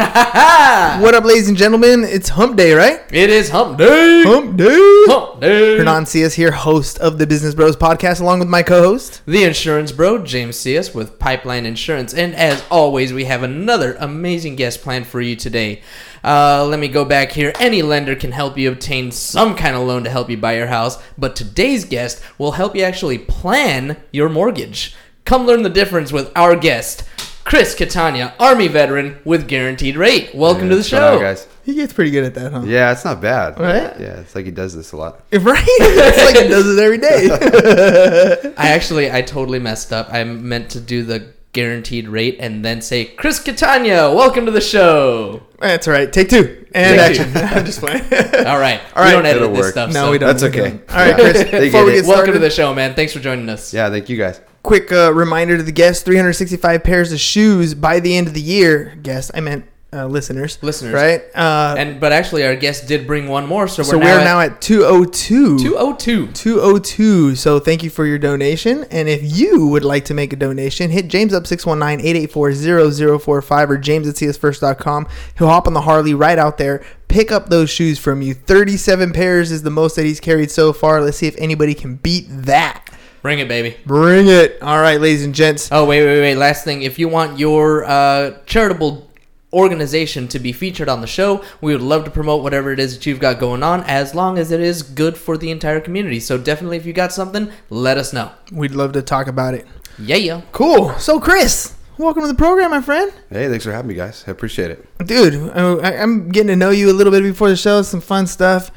What up, ladies and gentlemen? It's Hump Day, right? It is hump day. Hump Day. Hump day. Hernan Cias here, host of the Business Bros podcast, along with my co-host. The insurance bro, James Cias with Pipeline Insurance. And as always, we have another amazing guest planned for you today. Uh, let me go back here. Any lender can help you obtain some kind of loan to help you buy your house, but today's guest will help you actually plan your mortgage. Come learn the difference with our guest, Chris Catania, Army veteran with Guaranteed Rate. Welcome to the What's going on, show. guys. He gets pretty good at that, huh? Yeah, it's not bad. Right? Yeah, it's like he does this a lot. Right? it's like he does it every day. I actually, I totally messed up. I meant to do the guaranteed rate and then say, Chris Catania, welcome to the show. That's all right. Take two. And Take two. action. I'm just playing. All right. All we don't edit It'll this work. stuff. no, so- we don't. That's okay. All right, Chris. Before we get Welcome started, to the show, man. Thanks for joining us. Yeah, thank you guys. Quick uh, reminder to the guests: 365 pairs of shoes by the end of the year. Guests, I meant uh, listeners. Listeners. right? Uh, And but actually, our guest did bring one more, so we're, so now, we're at now at 202. 202. 202. So thank you for your donation. And if you would like to make a donation, hit James up 619-884-0045 or james at csfirst.com. He'll hop on the Harley right out there, pick up those shoes from you. 37 pairs is the most that he's carried so far. Let's see if anybody can beat that. Bring it, baby. Bring it. All right, ladies and gents. Oh, wait, wait, wait. Last thing. If you want your uh, charitable organization to be featured on the show, we would love to promote whatever it is that you've got going on as long as it is good for the entire community. So definitely, if you got something, let us know. We'd love to talk about it. Yeah, yeah. Cool. So, Chris, welcome to the program, my friend. Hey, thanks for having me, guys. I appreciate it. Dude, I, I'm getting to know you a little bit before the show. Some fun stuff.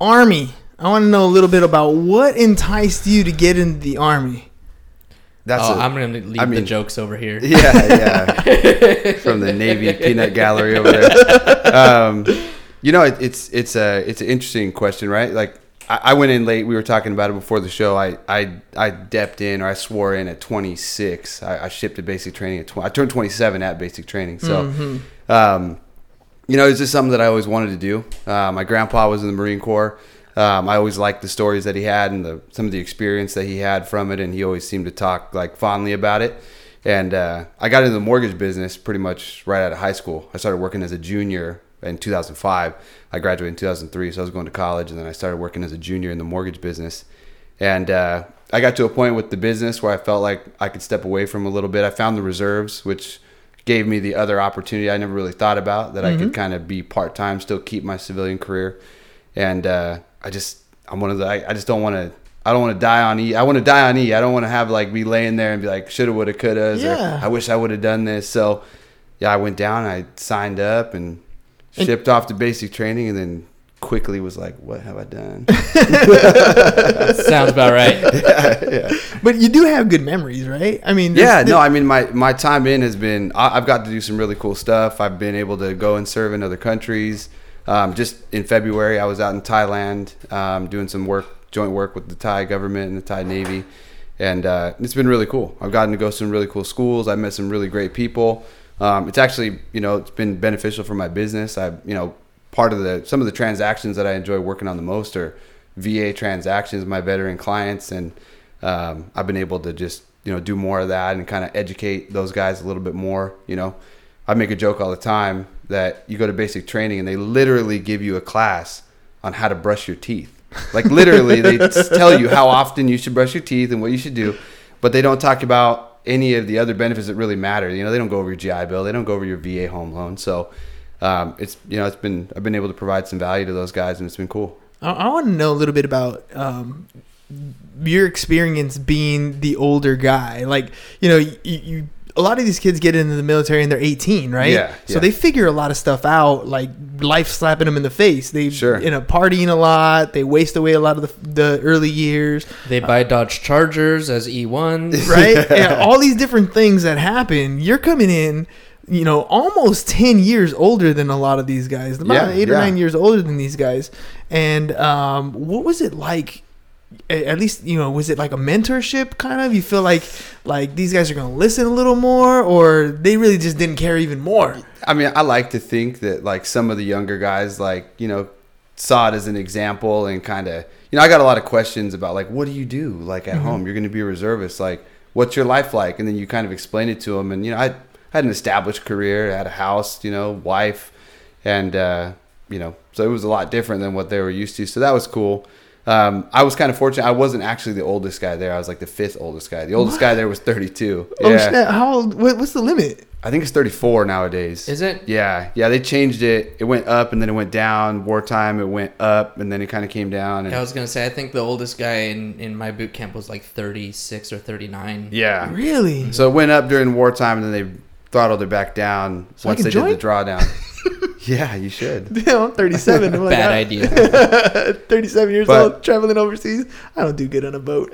Army. I want to know a little bit about what enticed you to get into the army. That's oh, a- I'm going to leave I the jokes over here. yeah, yeah. From the Navy peanut gallery over there. Um, you know, it, it's it's a it's an interesting question, right? Like, I, I went in late. We were talking about it before the show. I I I depped in or I swore in at 26. I, I shipped to basic training at 20. I turned 27 at basic training. So, um, you know, it's just something that I always wanted to do. Uh, my grandpa was in the Marine Corps. Um, I always liked the stories that he had and the some of the experience that he had from it, and he always seemed to talk like fondly about it. And uh, I got into the mortgage business pretty much right out of high school. I started working as a junior in 2005. I graduated in 2003, so I was going to college, and then I started working as a junior in the mortgage business. And uh, I got to a point with the business where I felt like I could step away from a little bit. I found the reserves, which gave me the other opportunity I never really thought about that I could kind of be part time, still keep my civilian career. And uh, I just, I'm one of the, I, I just don't want to. I don't want to die on E. I want to die on E. I don't want to have like be laying there and be like shoulda, woulda, coulda. Yeah. I wish I would have done this. So, yeah, I went down. I signed up and shipped off to basic training, and then quickly was like, "What have I done?" Sounds about right. yeah But you do have good memories, right? I mean, Yeah, no, I mean my my time in has been. I, I've got to do some really cool stuff. I've been able to go and serve in other countries. Um, just in February, I was out in Thailand um, doing some work, joint work with the Thai government and the Thai Navy, and uh, it's been really cool. I've gotten to go to some really cool schools. I met some really great people. Um, it's actually, you know, it's been beneficial for my business. I, you know, part of the some of the transactions that I enjoy working on the most are VA transactions, my veteran clients, and um, I've been able to just you know do more of that and kind of educate those guys a little bit more. You know, I make a joke all the time that you go to basic training and they literally give you a class on how to brush your teeth. Like literally, they tell you how often you should brush your teeth and what you should do, but they don't talk about any of the other benefits that really matter. You know, they don't go over your GI Bill, they don't go over your VA home loan. So um, it's you know it's been I've been able to provide some value to those guys and it's been cool. I, I want to know a little bit about um, your experience being the older guy. Like, you know, you, you a lot of these kids get into the military and they're 18, right? Yeah, So yeah. they figure a lot of stuff out, like life slapping them in the face. They Sure. in a partying a lot. They waste away a lot of the, the early years, They buy Dodge Chargers as E E1s. right? yeah, all these different things that happen. You're coming in, you know, almost 10 years older than a lot of these guys. About Yeah, eight or nine years older than these guys. And um, what was it like? At least you know, was it like a mentorship kind of? You feel like like these guys are gonna listen a little more, or they really just didn't care even more. I mean, I like to think that like some of the younger guys, like you know, saw it as an example and kind of, you know, I got a lot of questions about like, what do you do like at home? You're going to be a reservist, like, what's your life like? And then you kind of explain it to them, and you know, I, I had an established career, I had a house, you know, wife, and uh, you know, so it was a lot different than what they were used to. So that was cool. Um, I was kind of fortunate. I wasn't actually the oldest guy there. I was like the fifth oldest guy. The oldest guy there was 32. Oh yeah. snap! How old? What, what's the limit? I think it's 34 nowadays. Is it? Yeah, yeah. They changed it. It went up and then it went down. Wartime, it went up and then it kind of came down. And I was gonna say I think the oldest guy in, in my boot camp was like 36 or 39. yeah. Really? So it went up during wartime and then they throttled her back down So once they join? did the drawdown. yeah, you should. Damn, I'm 37. I'm like, Bad idea. 37 years But- old, traveling overseas. I don't do good on a boat.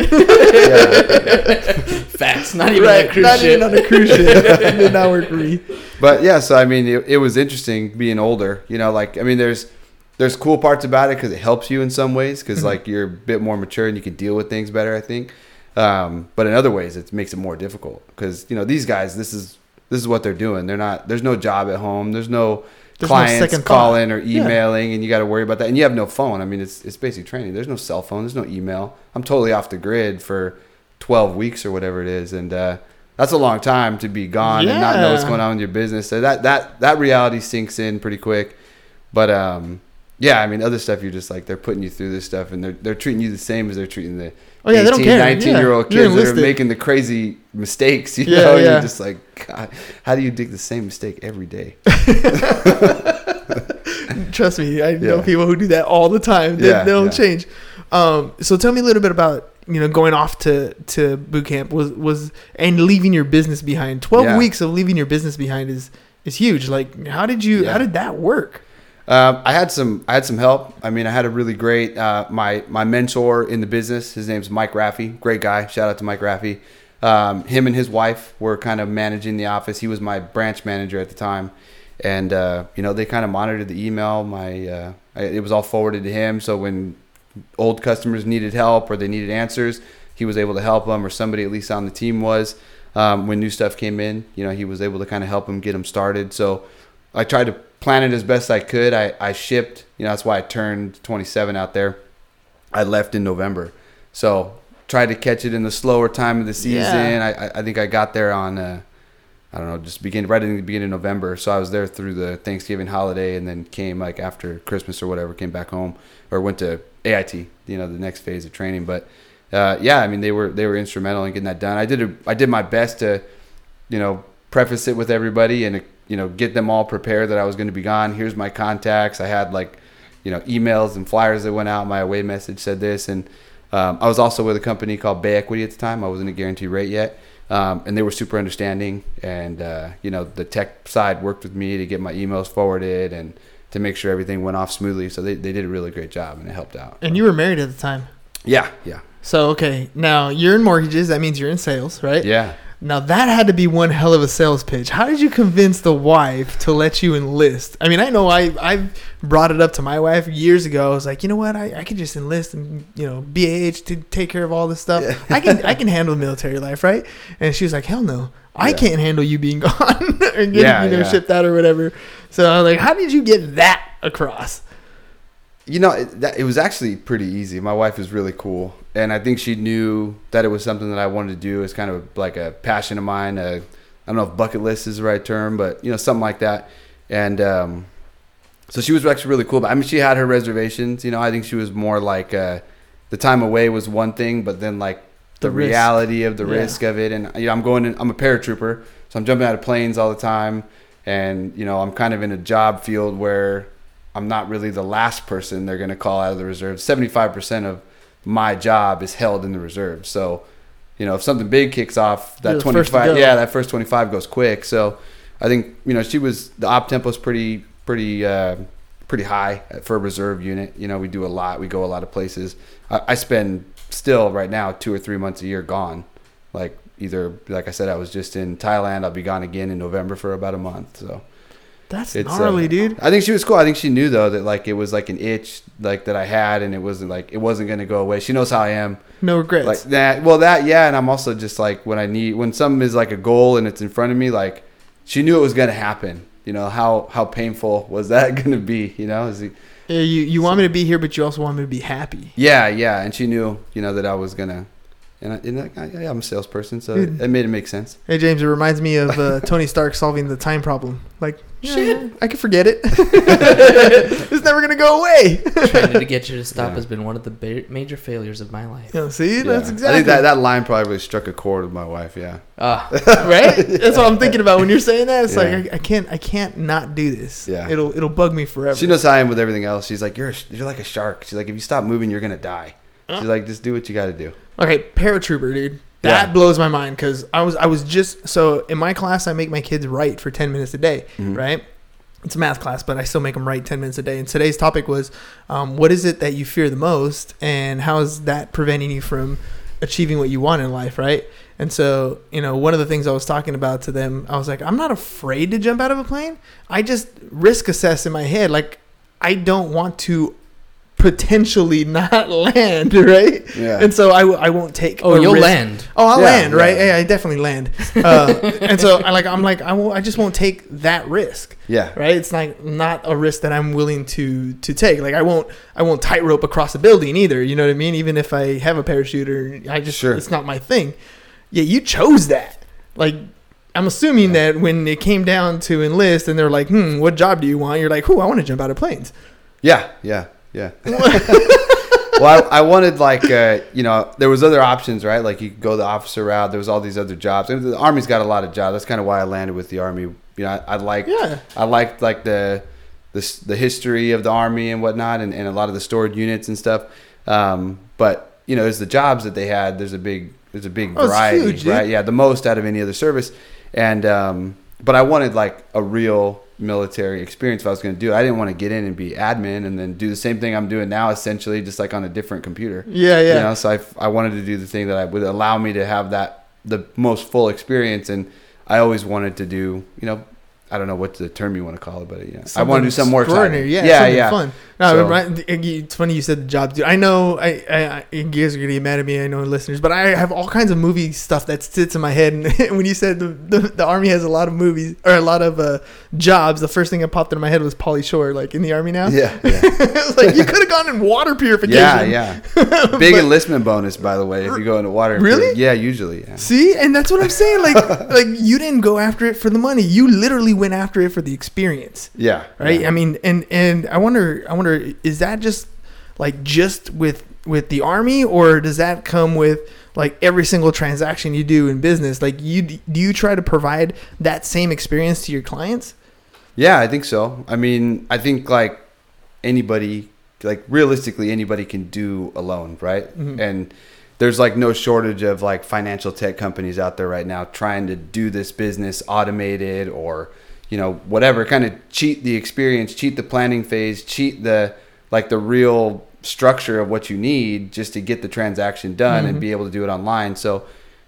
Facts. Not even right? a cruise Not ship. even on a cruise ship. not work for me. But yeah, so I mean, it, it was interesting being older. You know, like I mean, there's there's cool parts about it because it helps you in some ways because Mm-hmm. like you're a bit more mature and you can deal with things better. I think. Um, but in other ways, it makes it more difficult because you know these guys. This is this is what they're doing. They're not. There's no job at home. There's no There's no clients thought. calling or Yeah. emailing, and you got to worry about that. And you have no phone. I mean, it's it's basic training. There's no cell phone. There's no email. I'm totally off the grid for 12 weeks or whatever it is, and uh, that's a long time to be gone and not know what's going on with your business. So that that that reality sinks in pretty quick. But um, yeah, I mean, other stuff you're just like they're putting you through this stuff, and they're they're treating you the same as they're treating the Oh, yeah, they don't care. 19 year old kids that are making the crazy mistakes. You Yeah, know, yeah. you're just like, God, how do you dig the same mistake every day? Trust me, I know Yeah. people who do that all the time. They, Yeah, they don't yeah. change. Um, so tell me a little bit about you know going off to to boot camp was was and leaving your business behind. Twelve Yeah. weeks of leaving your business behind is is huge. Like, how did you? Yeah. How did that work? Um, I had some I had some help. I mean, I had a really great uh, my my mentor in the business. His name's Mike Raffy. Great guy. Shout out to Mike Raffy. Um, him and his wife were kind of managing the office. He was my branch manager at the time, and uh, you know they kind of monitored the email. My uh, it was all forwarded to him. So when old customers needed help or they needed answers, he was able to help them, or somebody at least on the team was. Um, when new stuff came in, you know, he was able to kind of help them get them started. So I tried to plan it as best I could. I, I shipped, you know, that's why I turned 27 out there. I left in November. So tried to catch it in the slower time of the season. Yeah. I, I- I think I got there on, uh, I don't know, just begin right in the beginning of November. So I was there through the Thanksgiving holiday and then came like after Christmas or whatever, came back home or went to AIT, you know, the next phase of training. But uh, yeah, I mean, they were they were instrumental in getting that done. I did a, I did my best to, you know, preface it with everybody and you know get them all prepared that I was going to be gone. Here's my contacts. I had like, you know, emails and flyers that went out. My away message said this, and um, I was also with a company called Bay Equity at the time. I wasn't a Guaranteed Rate yet, um, and they were super understanding. And uh, you know, the tech side worked with me to get my emails forwarded and to make sure everything went off smoothly. So they, they did a really great job, and it helped out. And you were married at the time. Yeah, yeah, So okay, now you're in mortgages. That means you're in sales, right? yeah. Now that had to be one hell of a sales pitch. How did you convince the wife to let you enlist? I mean, I know I I brought it up to my wife years ago. I was like, you know what, I, I could just enlist and you know BAH to take care of all this stuff. I can I can handle military life, right? And she was like, hell no, I Yeah. can't handle you being gone or getting Yeah, you know yeah. shipped out or whatever. So I was like, how did you get that across? You know, it, that, it was actually pretty easy. My wife is really cool, and I think she knew that it was something that I wanted to do. It's kind of like a passion of mine. A, I don't know if bucket list is the right term, but you know, something like that. And um, so she was actually really cool. But I mean, she had her reservations. You know, I think she was more like uh, the time away was one thing, but then like the, The reality of the Yeah. risk of it. And you know, I'm going. In, I'm a paratrooper, so I'm jumping out of planes all the time, and you know, I'm kind of in a job field where I'm not really the last person they're going to call out of the reserve. 75% of my job is held in the reserve. So, you know, if something big kicks off, that the first to 25, go. yeah, that first 25 goes quick. So, I think you know she was the op tempo's pretty pretty uh, pretty high for a reserve unit. You know, we do a lot. We go a lot of places. I, I spend still right now two or three months a year gone. Like either like I said, I was just in Thailand. I'll be gone again in November for about a month. So That's it's gnarly, uh, dude. I think she was cool. I think she knew though that like it was like an itch like that I had, and it wasn't like it wasn't gonna go away. She knows how I am. No regrets. Like that. Well, that yeah, and I'm also just like when I need when something is like a goal and it's in front of me, like she knew it was gonna happen. You know how how painful was that gonna be? You know, is he, Yeah, you you want me to be here, but you also want me to be happy. yeah, yeah, and she knew you know that I was gonna. And, I, and I, yeah, I'm a salesperson, so it, it made it make sense. Hey James, it reminds me of uh, Tony Stark solving the time problem. Like, yeah, Shit. I can forget it. it's never gonna go away. Trying to get you to stop Yeah. has been one of the ba- major failures of my life. You know, see, Yeah. that's I exactly think that, that line probably struck a chord with my wife. Yeah. Ah, right. That's what I'm thinking about when you're saying that. It's Yeah. like I, I can't, I can't not do this. Yeah. it'll, it'll bug me forever. She knows how I am with everything else. She's like, you're a, you're like a shark. She's like, if you stop moving, you're gonna die. She's like, just do what you got to do. Okay, paratrooper, dude. That Yeah. blows my mind because I was I was just so in my class I make my kids write for ten minutes a day, Mhm. right? It's a math class, but I still make them write ten minutes a day. And today's topic was, um, what is it that you fear the most, and how is that preventing you from achieving what you want in life, right? And so, you know, one of the things I was talking about to them, I was like, I'm not afraid to jump out of a plane. I just risk assess in my head, like I don't want to potentially not land, right? Yeah. And so I, w- I won't take. oh, a you'll risk. land. Oh, I'll Yeah, land, right? yeah. Yeah, I definitely land. Uh, and so I like I'm like I won't, I just won't take that risk, Yeah. right? It's like not a risk that I'm willing to to take. Like I won't I won't tightrope across a building either. You know what I mean? Even if I have a parachute or I just Sure. it's not my thing. Yeah, you chose that. Like I'm assuming that when it came down to enlist and they're like, hmm, what job do you want? You're like, who? I want to jump out of planes. Yeah, yeah, yeah. well, I, I wanted like uh, you know there was other options, right? Like you could go the officer route. There was all these other jobs. And the army's got a lot of jobs. That's kind of why I landed with the army. You know, I, I like Yeah. I liked like the the the history of the army and whatnot, and, and a lot of the stored units and stuff. Um, but you know, there's the jobs that they had, there's a big there's a big Oh, variety, huge, right? Yeah, the most out of any other service. And um, but I wanted like a real military experience if I was going to do it. I didn't want to get in and be admin and then do the same thing I'm doing now, essentially, just like on a different computer. Yeah, yeah. You know, so I, I wanted to do the thing that I would allow me to have that the most full experience, and I always wanted to do, you know, I don't know what the term you want to call it, but yeah, I want to do something more exciting. Yeah, yeah, yeah. fun. No, So- right, it's funny you said the jobs, dude. I know, I, I, I, you guys are gonna get mad at me. I know, listeners, but I have all kinds of movie stuff that sits in my head. And when you said the, the, the army has a lot of movies or a lot of uh, jobs, the first thing that popped in my head was Pauly Shore, like in the army now. Yeah, yeah, like you could have gone in water purification. yeah, yeah. Big But- enlistment bonus, by the way, if you go into water. Really? Yeah, usually. Yeah. See, and that's what I'm saying. Like, like you didn't go after it for the money. You literally went after it for the experience. Yeah. right yeah. i mean and and i wonder i wonder is that just like just with with the army or does that come with like every single transaction you do in business like you do you try to provide that same experience to your clients Yeah, I think so. I mean, I think like anybody, like realistically, anybody can do alone, right? Mhm. And there's like no shortage of like financial tech companies out there right now trying to do this business automated or you know whatever kind of cheat the experience cheat the planning phase cheat the like the real structure of what you need just to get the transaction done and Mhm. be able to do it online. So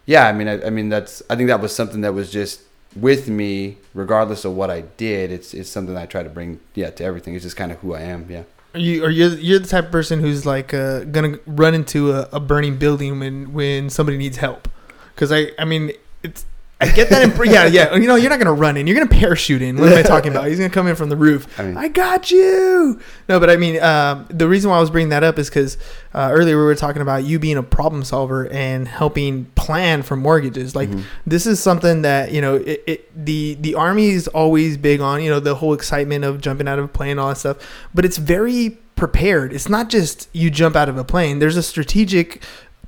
yeah i mean I, I mean that's i think that was something that was just with me regardless of what i did. It's it's something i try to bring yeah to everything. It's just kind of who i am yeah. Are you are you you're the type of person who's like uh, gonna run into a, a burning building when when somebody needs help? Because i i mean it's I get that. In, yeah, yeah. You know, you're not gonna run in. You're gonna parachute in. What am I talking about? He's gonna come in from the roof. I mean- I got you. No, but I mean, um, the reason why I was bringing that up is because uh, earlier we were talking about you being a problem solver and helping plan for mortgages. Like Mhm. this is something that you know, it, it the the army is always big on. You know, the whole excitement of jumping out of a plane, all that stuff. But it's very prepared. It's not just you jump out of a plane. There's a strategic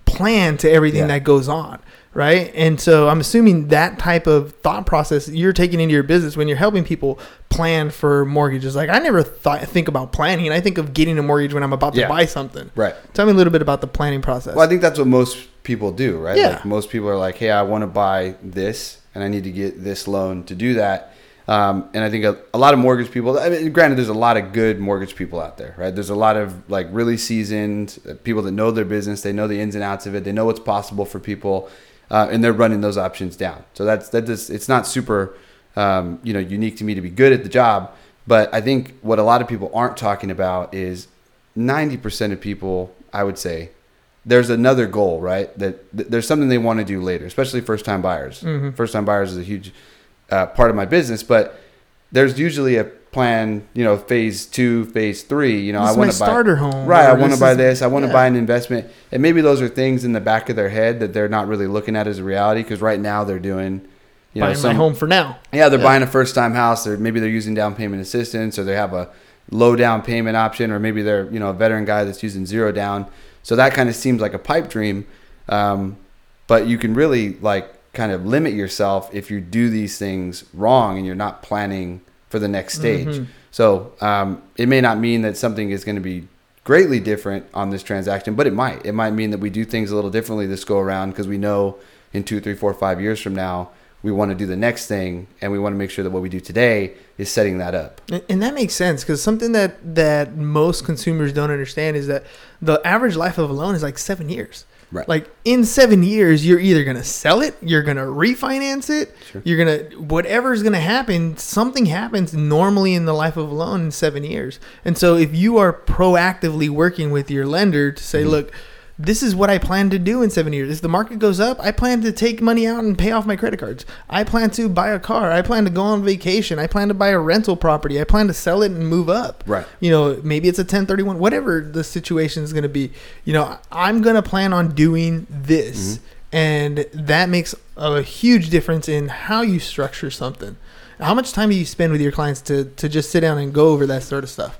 plan to everything Yeah. that goes on, right? And so I'm assuming that type of thought process you're taking into your business when you're helping people plan for mortgages. Like I never thought think about planning. I think of getting a mortgage when I'm about to Yeah. buy something. Right. Tell me a little bit about the planning process. Well, I think that's what most people do, right? Yeah. Like most people are like, "Hey, I want to buy this, and I need to get this loan to do that." Um, and I think a, a lot of mortgage people. I mean, granted, there's a lot of good mortgage people out there, right? There's a lot of like really seasoned uh, people that know their business. They know the ins and outs of it. They know what's possible for people, uh, and they're running those options down. So that's that. Just, it's not super, um, you know, unique to me to be good at the job. But I think what a lot of people aren't talking about is 90% of people, I would say, there's another goal, right? That, that there's something they want to do later, especially first time buyers. Mhm. First time buyers is a huge uh, part of my business, but there's usually a plan, you know, phase two, phase three. You know, This I want to buy starter home, right? I want to buy this. I want to yeah. buy an investment, and maybe those are things in the back of their head that they're not really looking at as a reality because right now they're doing, you know, buying my some home for now. yeah, they're Yeah. buying a first time house. Or maybe they're using down payment assistance, or they have a low down payment option, or maybe they're you know a veteran guy that's using zero down. So that kind of seems like a pipe dream, um, but you can really like kind of limit yourself if you do these things wrong and you're not planning for the next stage. Mhm. So um, it may not mean that something is going to be greatly different on this transaction, but it might. It might mean that we do things a little differently this go around because we know in two, three, four, five years from now we want to do the next thing, and we want to make sure that what we do today is setting that up. And- And that makes sense because something that that most consumers don't understand is that the average life of a loan is like seven years. Right. Like in seven years, you're either gonna sell it, you're gonna refinance it, Sure. you're gonna whatever's gonna happen. Something happens normally in the life of a loan in seven years. And so, if you are proactively working with your lender to say, Mhm. look. This is what I plan to do in seven years. If the market goes up, I plan to take money out and pay off my credit cards. I plan to buy a car. I plan to go on vacation. I plan to buy a rental property. I plan to sell it and move up Right. you know maybe it's a 1031 whatever the situation is going to be you know i'm going to plan on doing this mm-hmm. and that makes a huge difference in how you structure something how much time do you spend with your clients to, to just sit down and go over that sort of stuff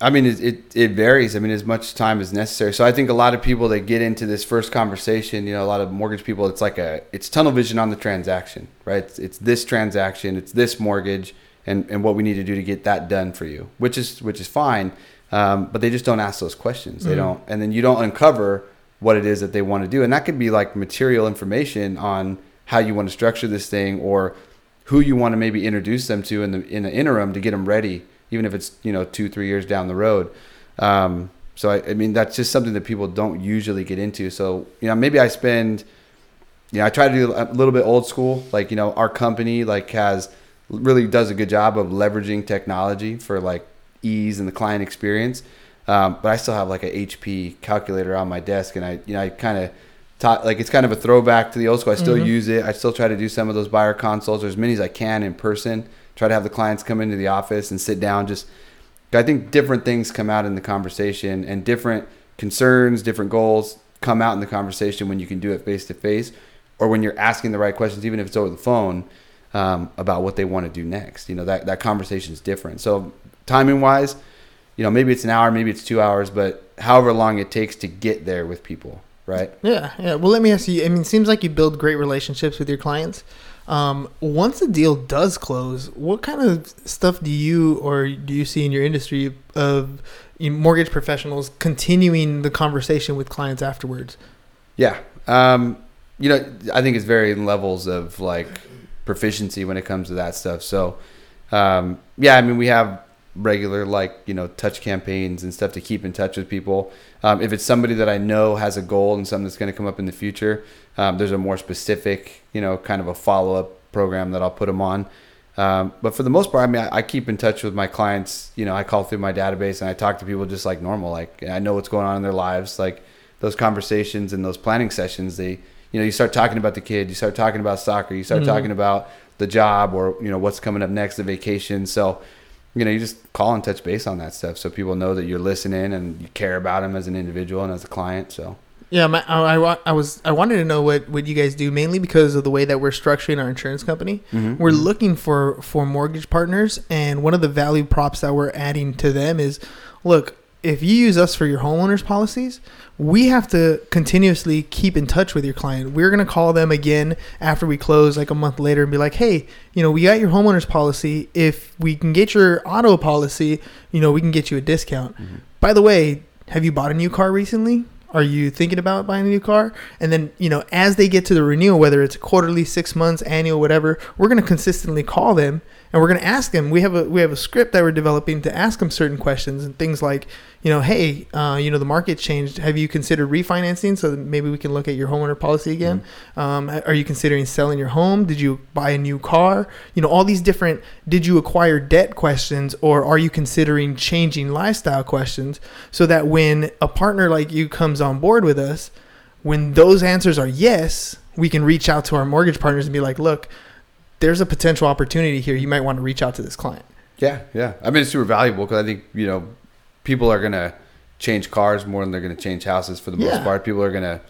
I mean, it, it, it varies. I mean, as much time as necessary. So I think a lot of people that get into this first conversation, you know, a lot of mortgage people, it's like a, it's tunnel vision on the transaction, right? It's, it's this transaction, it's this mortgage, and, and what we need to do to get that done for you, which is, which is fine. Um, but they just don't ask those questions. They Mhm. don't, and then you don't uncover what it is that they want to do. And that could be like material information on how you want to structure this thing or who you want to maybe introduce them to in the in the interim to get them ready, even if it's you know two three years down the road. Um, so I, I mean that's just something that people don't usually get into. So you know maybe I spend, you know I try to do a little bit old school. Like you know our company like has really does a good job of leveraging technology for like ease and the client experience. Um, but I still have like a HP calculator on my desk, and I you know I kind of taught like it's kind of a throwback to the old school. I still Mhm. use it. I still try to do some of those buyer consults or as many as I can in person. Try to have the clients come into the office and sit down. Just I think different things come out in the conversation, and different concerns, different goals come out in the conversation when you can do it face to face, or when you're asking the right questions, even if it's over the phone, um, about what they want to do next. You know that that conversation is different. So timing wise, you know maybe it's an hour, maybe it's two hours, but however long it takes to get there with people, right? yeah yeah well let me ask you i mean it seems like you build great relationships with your clients um, once the deal does close what kind of stuff do you or do you see in your industry of mortgage professionals continuing the conversation with clients afterwards Yeah. Um, you know, I think it's varying levels of like proficiency when it comes to that stuff. So, um, yeah, I mean, we have regular like you know touch campaigns and stuff to keep in touch with people. Um, if it's somebody that I know has a goal and something that's going to come up in the future, um, there's a more specific you know kind of a follow up program that I'll put them on. Um, but for the most part, I mean, I, I keep in touch with my clients. You know, I call through my database and I talk to people just like normal. Like I know what's going on in their lives. Like those conversations and those planning sessions, they, you know, you start talking about the kid, you start talking about soccer, you start Mhm. talking about the job or you know what's coming up next, the vacation. So, you know, you just call and touch base on that stuff so people know that you're listening and you care about them as an individual and as a client. So, Yeah, my, I, I, I was I wanted to know what, what you guys do mainly because of the way that we're structuring our insurance company. Mhm. We're looking for for mortgage partners, and one of the value props that we're adding to them is, look, if you use us for your homeowners policies, we have to continuously keep in touch with your client. We're going to call them again after we close, like a month later, and be like, hey, you know, we got your homeowners policy. If we can get your auto policy, you know, we can get you a discount. By the way, have you bought a new car recently? Are you thinking about buying a new car? And then, you know, as they get to the renewal, whether it's quarterly, six months, annual, whatever, we're going to consistently call them and we're going to ask them. We have a we have a script that we're developing to ask them certain questions and things like, you know, hey, uh, you know, the market changed. Have you considered refinancing so that maybe we can look at your homeowner policy again? Um, are you considering selling your home? Did you buy a new car? You know, all these different. Did you acquire debt questions, or are you considering changing lifestyle questions so that when a partner like you comes on board with us, when those answers are yes, we can reach out to our mortgage partners and be like, look, there's a potential opportunity here. You might want to reach out to this client. Yeah, yeah. I mean, it's super valuable because I think you know people are gonna change cars more than they're gonna change houses for the most part. People are gonna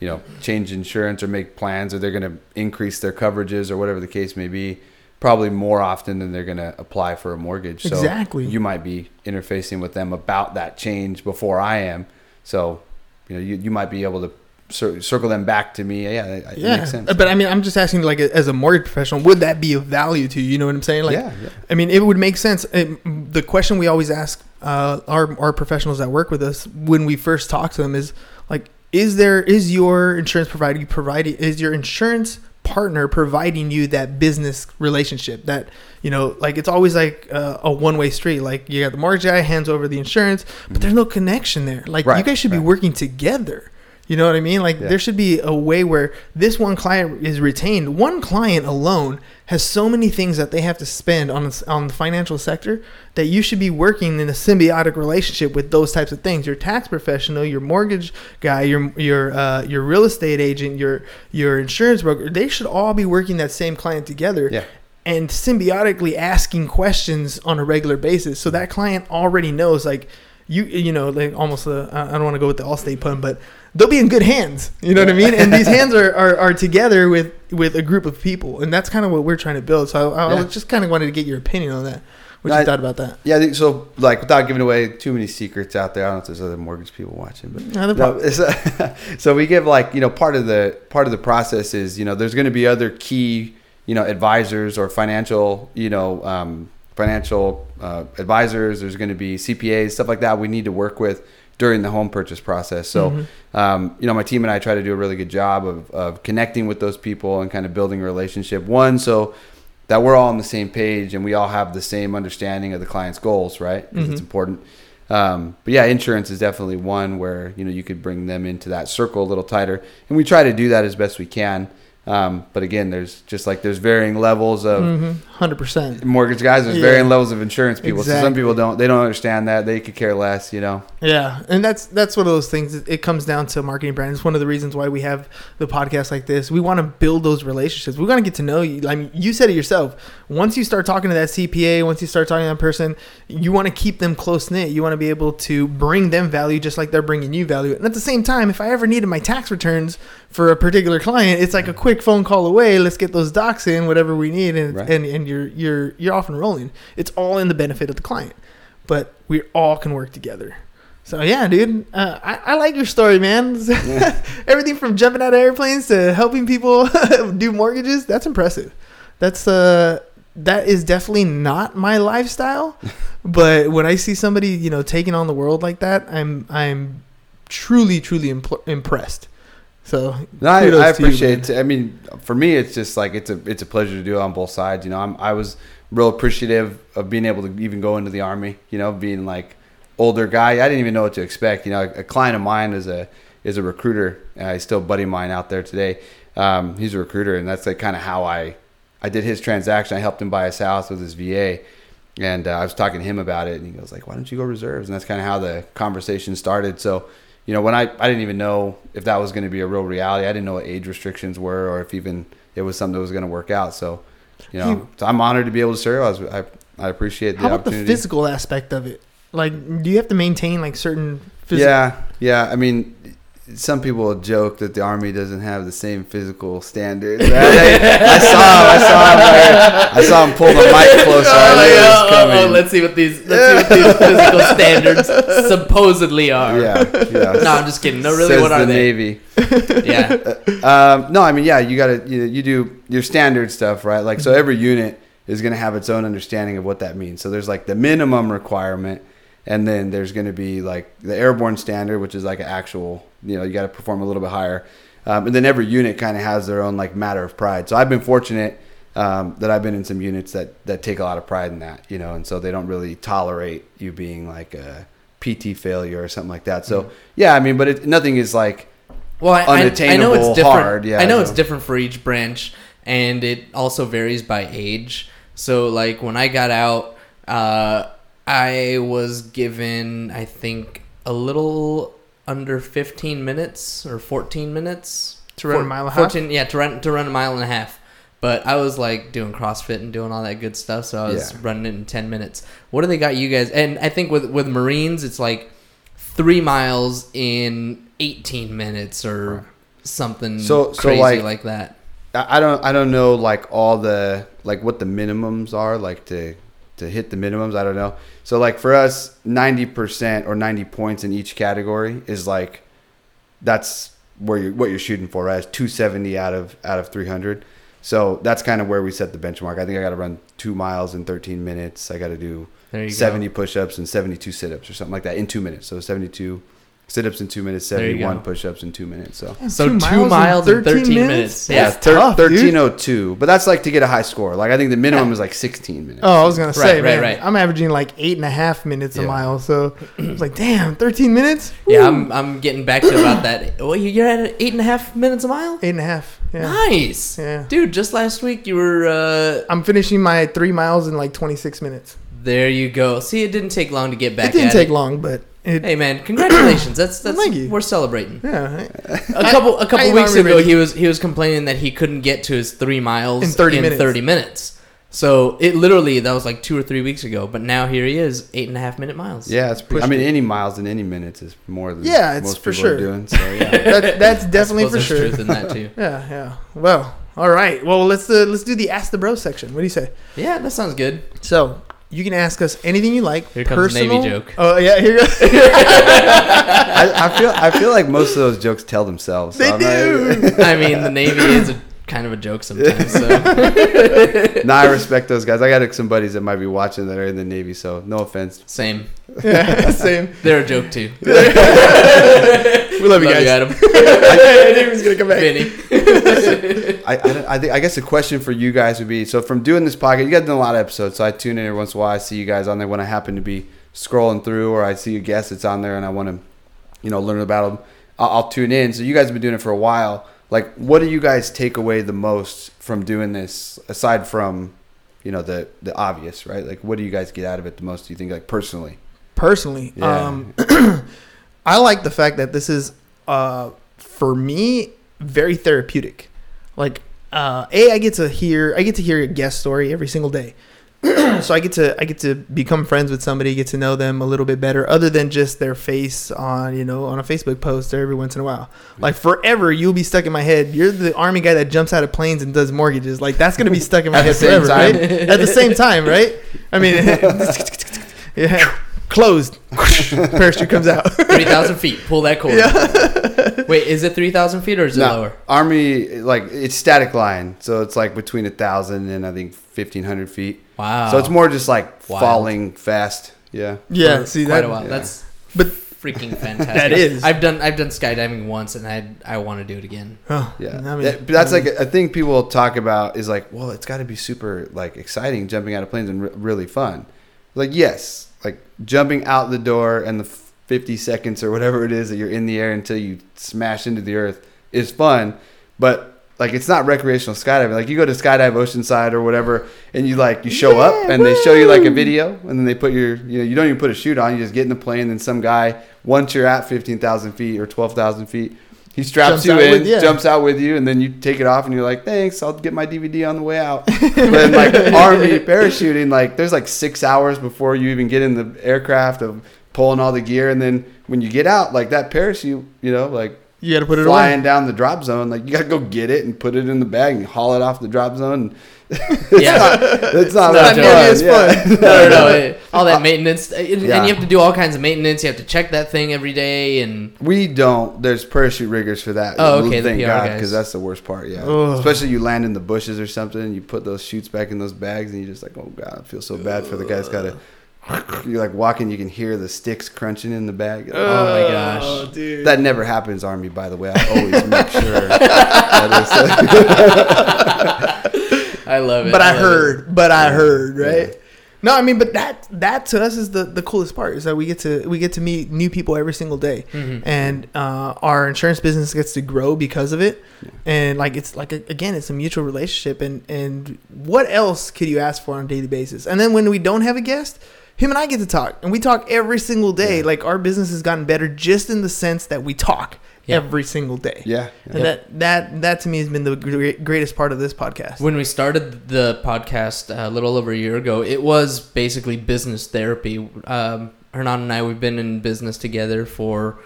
you know change insurance or make plans or they're gonna increase their coverages or whatever the case may be. Probably more often than they're gonna apply for a mortgage. So Exactly. You might be interfacing with them about that change before I am. So you know you, you might be able to circle them back to me. Yeah, Yeah, makes sense. but I mean, I'm just asking, like, as a mortgage professional, would that be of value to you? You know what I'm saying? Like, yeah, yeah. I mean, it would make sense. It, the question we always ask uh, our our professionals that work with us when we first talk to them is like, is there is your insurance provider providing is your insurance partner providing you that business relationship that you know like it's always like uh, a one way street like you got the mortgage guy hands over the insurance but there's no connection there like you guys should be working together you know what I mean? Like Yeah. there should be a way where this one client is retained. One client alone has so many things that they have to spend on on the financial sector that you should be working in a symbiotic relationship with those types of things. Your tax professional, your mortgage guy, your your uh, your real estate agent, your your insurance broker. They should all be working that same client together. Yeah. And symbiotically asking questions on a regular basis, so that client already knows, like you, you know, like almost. Uh, I I don't want to go with the Allstate pun, but they'll be in good hands. You know what I mean? And these hands are, are, are together with, with a group of people, and that's kind of what we're trying to build. So I, I Yeah. just kind of wanted to get your opinion on that. What No, you I- thought about that? Yeah, I think so. Like, without giving away too many secrets out there, I don't know if there's other mortgage people watching, but No, no no, so we give like you know part of the part of the process is you know there's going to be other key you know advisors or financial you know um, financial uh, advisors. There's going to be CPAs stuff like that we need to work with during the home purchase process. So Mm-hmm. um, you know my team and I try to do a really good job of, of connecting with those people and kind of building a relationship. One so that we're all on the same page and we all have the same understanding of the client's goals, right? Because it's important. Um, but yeah, insurance is definitely one where you know you could bring them into that circle a little tighter, and we try to do that as best we can. Um, but again, there's just like there's varying levels of Mm-hmm. Hundred percent. mortgage guys. There's Yeah. varying levels of insurance people. So some people don't they don't understand that they could care less. You know. Yeah, and that's that's one of those things. It it comes down to marketing brand. It's one of the reasons why we have the podcast like this. We want to build those relationships. We want to get to know you. I mean, you said it yourself. Once you start talking to that CPA, once you start talking to that person, you want to keep them close knit. You want to be able to bring them value just like they're bringing you value. And at the same time, if I ever needed my tax returns for a particular client, it's like a quick phone call away. Let's get those docs in, whatever we need, and Right. and, and you're you're you're off and rolling. It's all in the benefit of the client, but we all can work together. So yeah, dude, uh, I, I like your story, man. Everything from jumping out of airplanes to helping people do mortgages. That's impressive. That's uh, that is definitely not my lifestyle. but when I see somebody, you know, taking on the world like that, I'm I'm truly truly impl- impressed. So No, I, I you, appreciate. it. I mean, for me, it's just like it's a it's a pleasure to do it on both sides. You know, I'm I was real appreciative of being able to even go into the army. You know, being like older guy, I didn't even know what to expect. You know, a, client of mine is a is a recruiter. Uh, he's still a buddy of mine out there today. Um, he's a recruiter, and that's like kind of how I I did his transaction. I helped him buy his house with his VA. And uh, I was talking to him about it, and he goes like, "Why don't you go reserves?" And that's kind of how the conversation started. So, you know, when I I didn't even know if that was going to be a real reality. I didn't know what age restrictions were, or if even it was something that was going to work out. So, you know, You- so I'm honored to be able to serve. I was, I, I appreciate the How about the physical aspect of it? Like, do you have to maintain like certain? Physical- Yeah, yeah. I mean, some people joke that the army doesn't have the same physical standards. I, I saw him. I saw him. I saw him pull the mic closer. It oh, oh, oh, let's see what these let's see what these physical standards supposedly are. yeah, yeah. No, I'm just kidding. No, really, Says what are the they? Navy. Yeah. Um, no, I mean, yeah, you got to you, you do your standard stuff, right? Like, so every unit is going to have its own understanding of what that means. So there's like the minimum requirement, and then there's going to be like the airborne standard, which is like an actual, you know, you got to perform a little bit higher. Um, and then every unit kind of has their own like matter of pride. So I've been fortunate um, that I've been in some units that that take a lot of pride in that, you know, and so they don't really tolerate you being like a PT failure or something like that. So yeah, I mean, but it, nothing is like Well, I, I, know unattainable it's different. hard, yeah, I know I it's different for each branch, and it also varies by age. So, like when I got out, uh, I was given, I think, a little under 15 minutes or 14 minutes To run a mile and a half? 14, yeah, to run to run a mile and a half. But I was like doing CrossFit and doing all that good stuff, so I was Yeah. running it in 10 minutes. What do they got you guys? And I think with with Marines, it's like three miles in 18 minutes or something So- so, crazy like- like, that. I I don't I don't know like all the like what the minimums are like to to hit the minimums. I don't know. So like for us, ninety percent or ninety points in each category is like that's where you're what you're shooting for. Right, two seventy out of out of three hundred. So that's kind of where we set the benchmark. I think I got to run two miles in thirteen minutes. I got to do seventy go. push-ups and seventy-two sit-ups or something like that in two minutes. So seventy-two sit-ups in two minutes, seventy-one push-ups in two minutes. So So two miles in 13 minutes. yeah, That's tough, thirteen oh two. But that's like to get a high score. Like I think the minimum is like sixteen minutes. Oh, I was gonna say, Right, right, man, right. I'm averaging like eight and a half minutes a mile. So it's like, damn, 13 minutes. Yeah, I'm, I'm getting back to about that. Well, you- you're at eight and a half minutes a mile. eight and a half. Yeah. Nice, Yeah. dude. Just last week you were. uh I'm finishing my three miles in like 26 minutes. There you go. See, it didn't take long to get back. it didn't at take it. long, but it. Hey man, congratulations. That's that's Thank you. we're celebrating. Yeah. A couple a couple ain't weeks army ago, he was he was complaining that he couldn't get to his three miles In 30 minutes. 30 minutes. So it literally that was like two or three weeks ago, but now here he is, eight and a half minute miles. Yeah, it's pretty. I mean, any miles in any minutes is more than Yeah, it's most for people sure. are doing. So yeah, That, that's I definitely suppose for there's sure. truth in that too. Yeah, yeah. Well, all right. Well, let's uh, let's do the ask the bro section. What do you say? Yeah, that sounds good. So you can ask us anything you like. Here comes the Navy personal- joke. Oh yeah, here goes. I, I feel. I feel like most of those jokes tell themselves. They I'm not- do. I mean, the Navy is a, kind of a joke sometimes. So no, I respect those guys. I got some buddies that might be watching that are in the Navy, so no offense. same. yeah, same. They're a joke too. We love you guys. Adam. I knew he was gonna come back. Vinny. I, I, I, think, I guess the question for you guys would be: so from doing this podcast, you guys done a lot of episodes, so I tune in every once in a while. I see you guys on there when I happen to be scrolling through, or I see a guest that's on there, and I want to, you know, learn about them. I'll, I'll tune in. So you guys have been doing it for a while. Like, what do you guys take away the most from doing this, aside from, you know, the the obvious, right? Like, what do you guys get out of it the most? Do you think, like, personally? Personally, Yeah. um, I like the fact that this is, uh, for me, very therapeutic. Like, uh, a I get to hear I get to hear a guest story every single day. so I get to I get to become friends with somebody, get to know them a little bit better, other than just their face on you know on a Facebook post or every once in a while. Like forever, you'll be stuck in my head. You're the army guy that jumps out of planes and does mortgages. Like that's gonna be stuck in my head same forever, time. right? At the same time, right? I mean, yeah, closed. Parachute comes out. Three thousand feet. Pull that cord. Wait, is it three thousand feet or is it No, lower? Army, like, it's static line, so it's like between a thousand and I think fifteen hundred feet. Wow. So it's more just like Wild. falling fast. Yeah. Yeah, For see quite that. a while. yeah. That's But freaking fantastic. That is. I've done I've done skydiving once, and I I want to do it again. oh, Yeah. I mean, That- but that's like a thing people talk about is like, well, it's got to be super like exciting jumping out of planes and re- really fun. Like, yes, like jumping out the door and the 50 seconds or whatever it is that you're in the air until you smash into the earth is fun, but like it's not recreational skydiving. Like you go to skydive Oceanside or whatever, and you like you show Yeah, up and they show you like a video, and then they put your you know you don't even put a chute on. You just get in the plane, and some guy once you're at 15,000 feet or 12,000 feet. He straps Jumps you in, with- yeah. jumps out with you, and then you take it off, and you're like, "Thanks, I'll get my DVD on the way out." but like army parachuting, like there's like six hours before you even get in the aircraft of pulling all the gear, and then when you get out, like that parachute, you know, like You got to put it flying away. down the drop zone. Like you got to go get it and put it in the bag and haul it off the drop zone. Yeah. It's not, not that nearly fun. yeah. no, no, no. it- all that maintenance, and and Yeah. you have to do all kinds of maintenance. You have to check that thing every day, and We don't. There's parachute riggers for that. Oh, okay, the Thank PR God, because that's the worst part. Yeah, Ugh. especially you land in the bushes or something, you put those shoots back in those bags, and you're just like, oh God, I feel so bad for the guy's got to. You're like walking, you can hear the sticks crunching in the bag. oh my gosh, Oh, dude. That never happens, Army. By the way, I always make sure. that is, I love it. but I love it. heard, but I heard, right? Yeah. No, I mean, but that that to us is the, the coolest part is that we get to we get to meet new people every single day, Mhm. and uh, our insurance business gets to grow because of it, and like it's like a, again, it's a mutual relationship, and and what else could you ask for on a daily basis? And then when we don't have a guest, him and I get to talk, and we talk every single day. Yeah. Like our business has gotten better just in the sense that we talk Yeah. every single day. yeah, And yeah. that that that to me has been the greatest part of this podcast. When we started the podcast uh, a little over a year ago, it was basically business therapy. Um, Hernan and I, we've been in business together for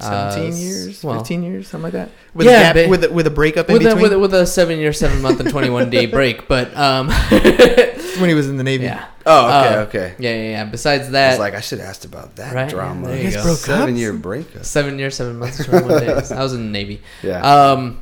uh, 17 years, well, 15 years, something like that. With Yeah, a gap, ba- with a, with a breakup in with a, between with, a, with a seven year, seven month, and 21 day break. But um, when he was in the Navy. yeah. Oh, okay, Uh, okay. Yeah, yeah, yeah. Besides I that, was like, I should have asked about that Right, drama. there you go. Broke up? Seven year breakup. seven years, seven months, 21 days. I was in the Navy. Yeah. Um,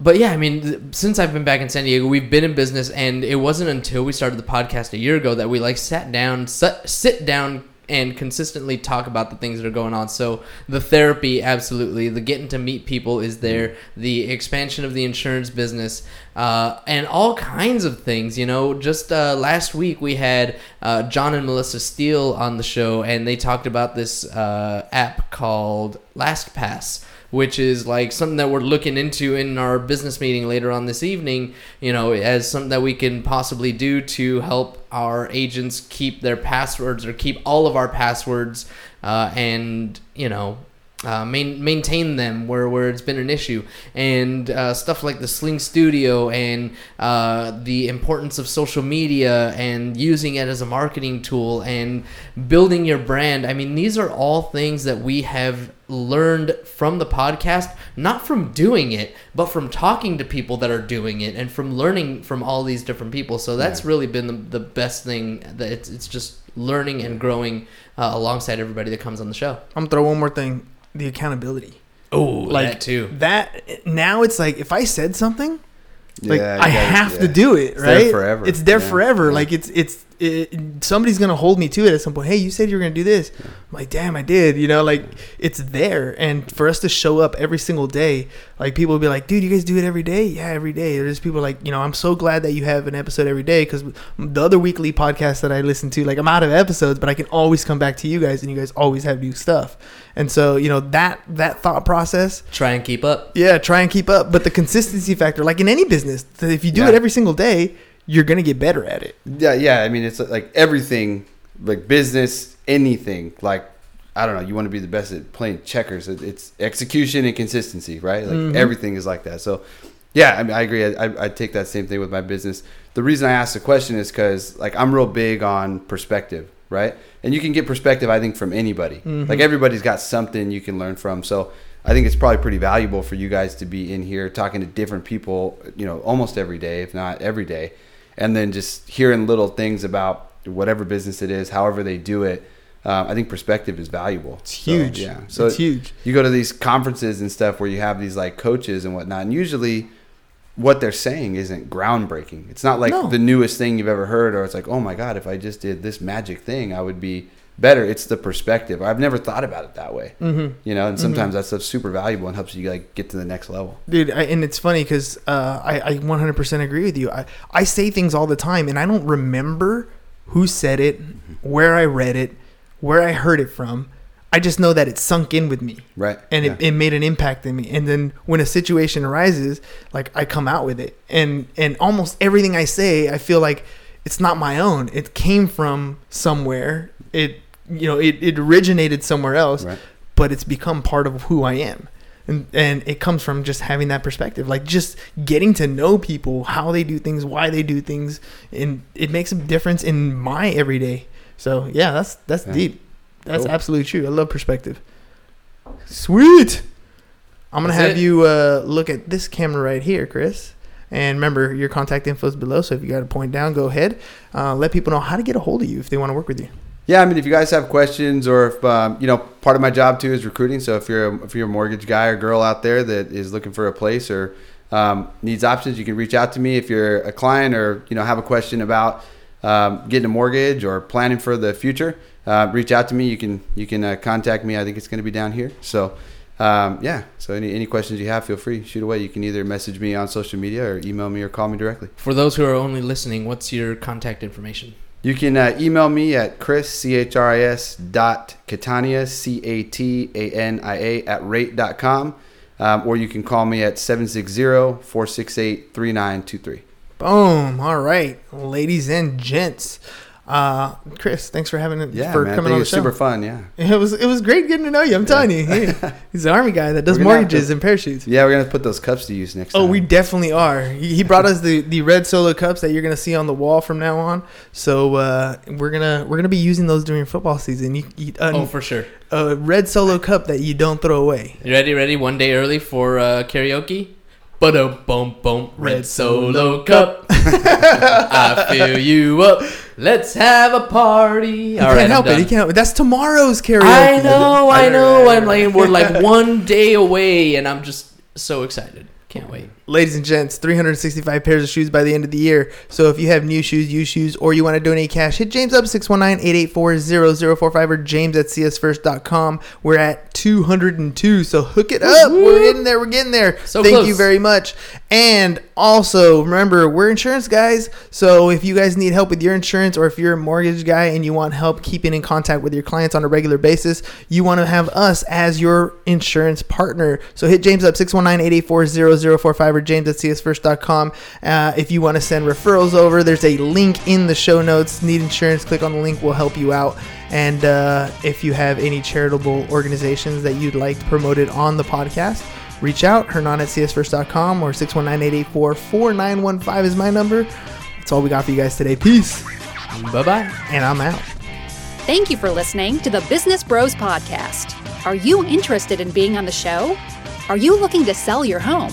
but yeah, I mean, since I've been back in San Diego, we've been in business, and it wasn't until we started the podcast a year ago that we like sat down, sit, sit down, and consistently talk about the things that are going on. So the therapy, absolutely, the getting to meet people is there, the expansion of the insurance business, uh, and all kinds of things. You know, just uh, last week we had uh, John and Melissa Steele on the show, and they talked about this uh, app called LastPass which is like something that we're looking into in our business meeting later on this evening, you know, as something that we can possibly do to help our agents keep their passwords or keep all of our passwords uh, and, you know, uh, main, maintain them where, where it's been an issue and uh, stuff like the Sling Studio and uh, the importance of social media and using it as a marketing tool and building your brand. I mean, these are all things that we have learned from the podcast, not from doing it, but from talking to people that are doing it and from learning from all these different people. So that's really been the, the best thing that it's, it's just learning and growing uh, alongside everybody that comes on the show. I'm gonna throw one more thing: the accountability. Oh, Like that too. That now it's like if I said something, like Yeah, you I gotta- have to yeah. do it, It's there right? forever. It's there Yeah. forever. Yeah. Like it's it's it, somebody's gonna hold me to it at some point. Hey, you said you were gonna do this. I'm like, damn, I did. You know, like it's there, and for us to show up every single day, like people will be like, dude, you guys do it every day? Yeah, every day. There's people like, you know, I'm so glad that you have an episode every day because the other weekly podcast that I listen to, like I'm out of episodes, but I can always come back to you guys, and you guys always have new stuff. And so, you know, that that thought process Try and keep up. yeah, try and keep up. But the consistency factor, like in any business, if you do Yeah. it every single day, you're gonna get better at it. Yeah, yeah. I mean, it's like everything, like business, anything. Like, I don't know. You want to be the best at playing checkers. It's execution and consistency, right? Like Mhm. everything is like that. So, yeah, I mean, I agree. I, I, take that same thing with my business. The reason I asked the question is because, like, I'm real big on perspective, right? And you can get perspective, I think, from anybody. Mhm. Like everybody's got something you can learn from. So. I think it's probably pretty valuable for you guys to be in here talking to different people, you know, almost every day, if not every day and then just hearing little things about whatever business it is, however they do it. Um, I think perspective is valuable. It's So, huge. yeah. So it's huge. you go to these conferences and stuff where you have these like coaches and whatnot, and usually what they're saying isn't groundbreaking. It's not like No. the newest thing you've ever heard, or it's like, oh my god, if I just did this magic thing, I would be better. It's the perspective. I've never thought about it that way. Mm-hmm. You know, and sometimes that stuff's super valuable and helps you like get to the next level. Dude, I, and it's funny because uh, I, I 100% agree with you. I, I say things all the time, and I don't remember who said it, where I read it, where I heard it from. I just know that it sunk in with me. Right. and Yeah. it, it made an impact in me and then when a situation arises like i come out with it and and almost everything i say i feel like it's not my own it came from somewhere it you know it, it originated somewhere else Right. but it's become part of who i am and and it comes from just having that perspective like just getting to know people how they do things why they do things and it makes a difference in my everyday so yeah that's that's Yeah. deep that's Cool. absolutely true i love perspective sweet I'm gonna That's have it. you uh, look at this camera right here, Chris. And remember, your contact info is below. So if you got a point down, go ahead. Uh, let people know how to get a hold of you if they want to work with you. Yeah, I mean, if you guys have questions, or if um, you know, part of my job too is recruiting. So if you're a, if you're a mortgage guy or girl out there that is looking for a place or um, needs options, you can reach out to me. If you're a client or you know have a question about um, getting a mortgage or planning for the future, uh, reach out to me. You can you can uh, contact me. I think it's going to be down here. So. Um, yeah. So any, any questions you have, feel free shoot away. You can either message me on social media or email me or call me directly. For those who are only listening, what's your contact information? You can uh, email me at chris, C-H-R-I-S dot Catania, C-A-T-A-N-I-A at rate dot com. Um, or you can call me at 760-468-3923. Boom. All right, ladies and gents. Uh, Chris, thanks for having it Yeah, for man. I coming on the show. super fun, yeah. It was it was great getting to know you. I'm telling you, He- he's an army guy that does We're gonna have mortgages to- and parachutes. Yeah, we're going to put those cups to use next Oh, time. we definitely are. He he brought us the, the red solo cups that you're gonna see on the wall from now on. So uh, we're gonna we're gonna be using those during football season. You, you, a, Oh, for sure. a red solo cup that you don't throw away. You ready? Ready? One day early for uh, karaoke. But a bum bum red solo cup. I fill you up. Let's have a party. He All can't right, I'm help it. He can't. help it. That's tomorrow's karaoke. I know, I know. I'm like, we're like one day away, and I'm just so excited. Can't wait. Ladies and gents, 365 pairs of shoes by the end of the year. So if you have new shoes, used shoes, or you want to donate cash, hit James up 619-884-0045 or james at csfirst.com. We're at 202, so hook it up. We're getting there. We're getting there. So Thank close. you very much. And also, remember, we're insurance guys. So if you guys need help with your insurance or if you're a mortgage guy and you want help keeping in contact with your clients on a regular basis, you want to have us as your insurance partner. So hit James up 619-884-0045 or james at csfirst.com. Uh, if you want to send referrals over, there's a link in the show notes. Need insurance, click on the link. We'll help you out. And uh, if you have any charitable organizations that you'd like promoted on the podcast, reach out. Hernan at csfirst.com or 619-884-4915 is my number. That's all we got for you guys today. Peace. Bye bye. And I'm out. Thank you for listening to the Business Bros Podcast. Are you interested in being on the show? Are you looking to sell your home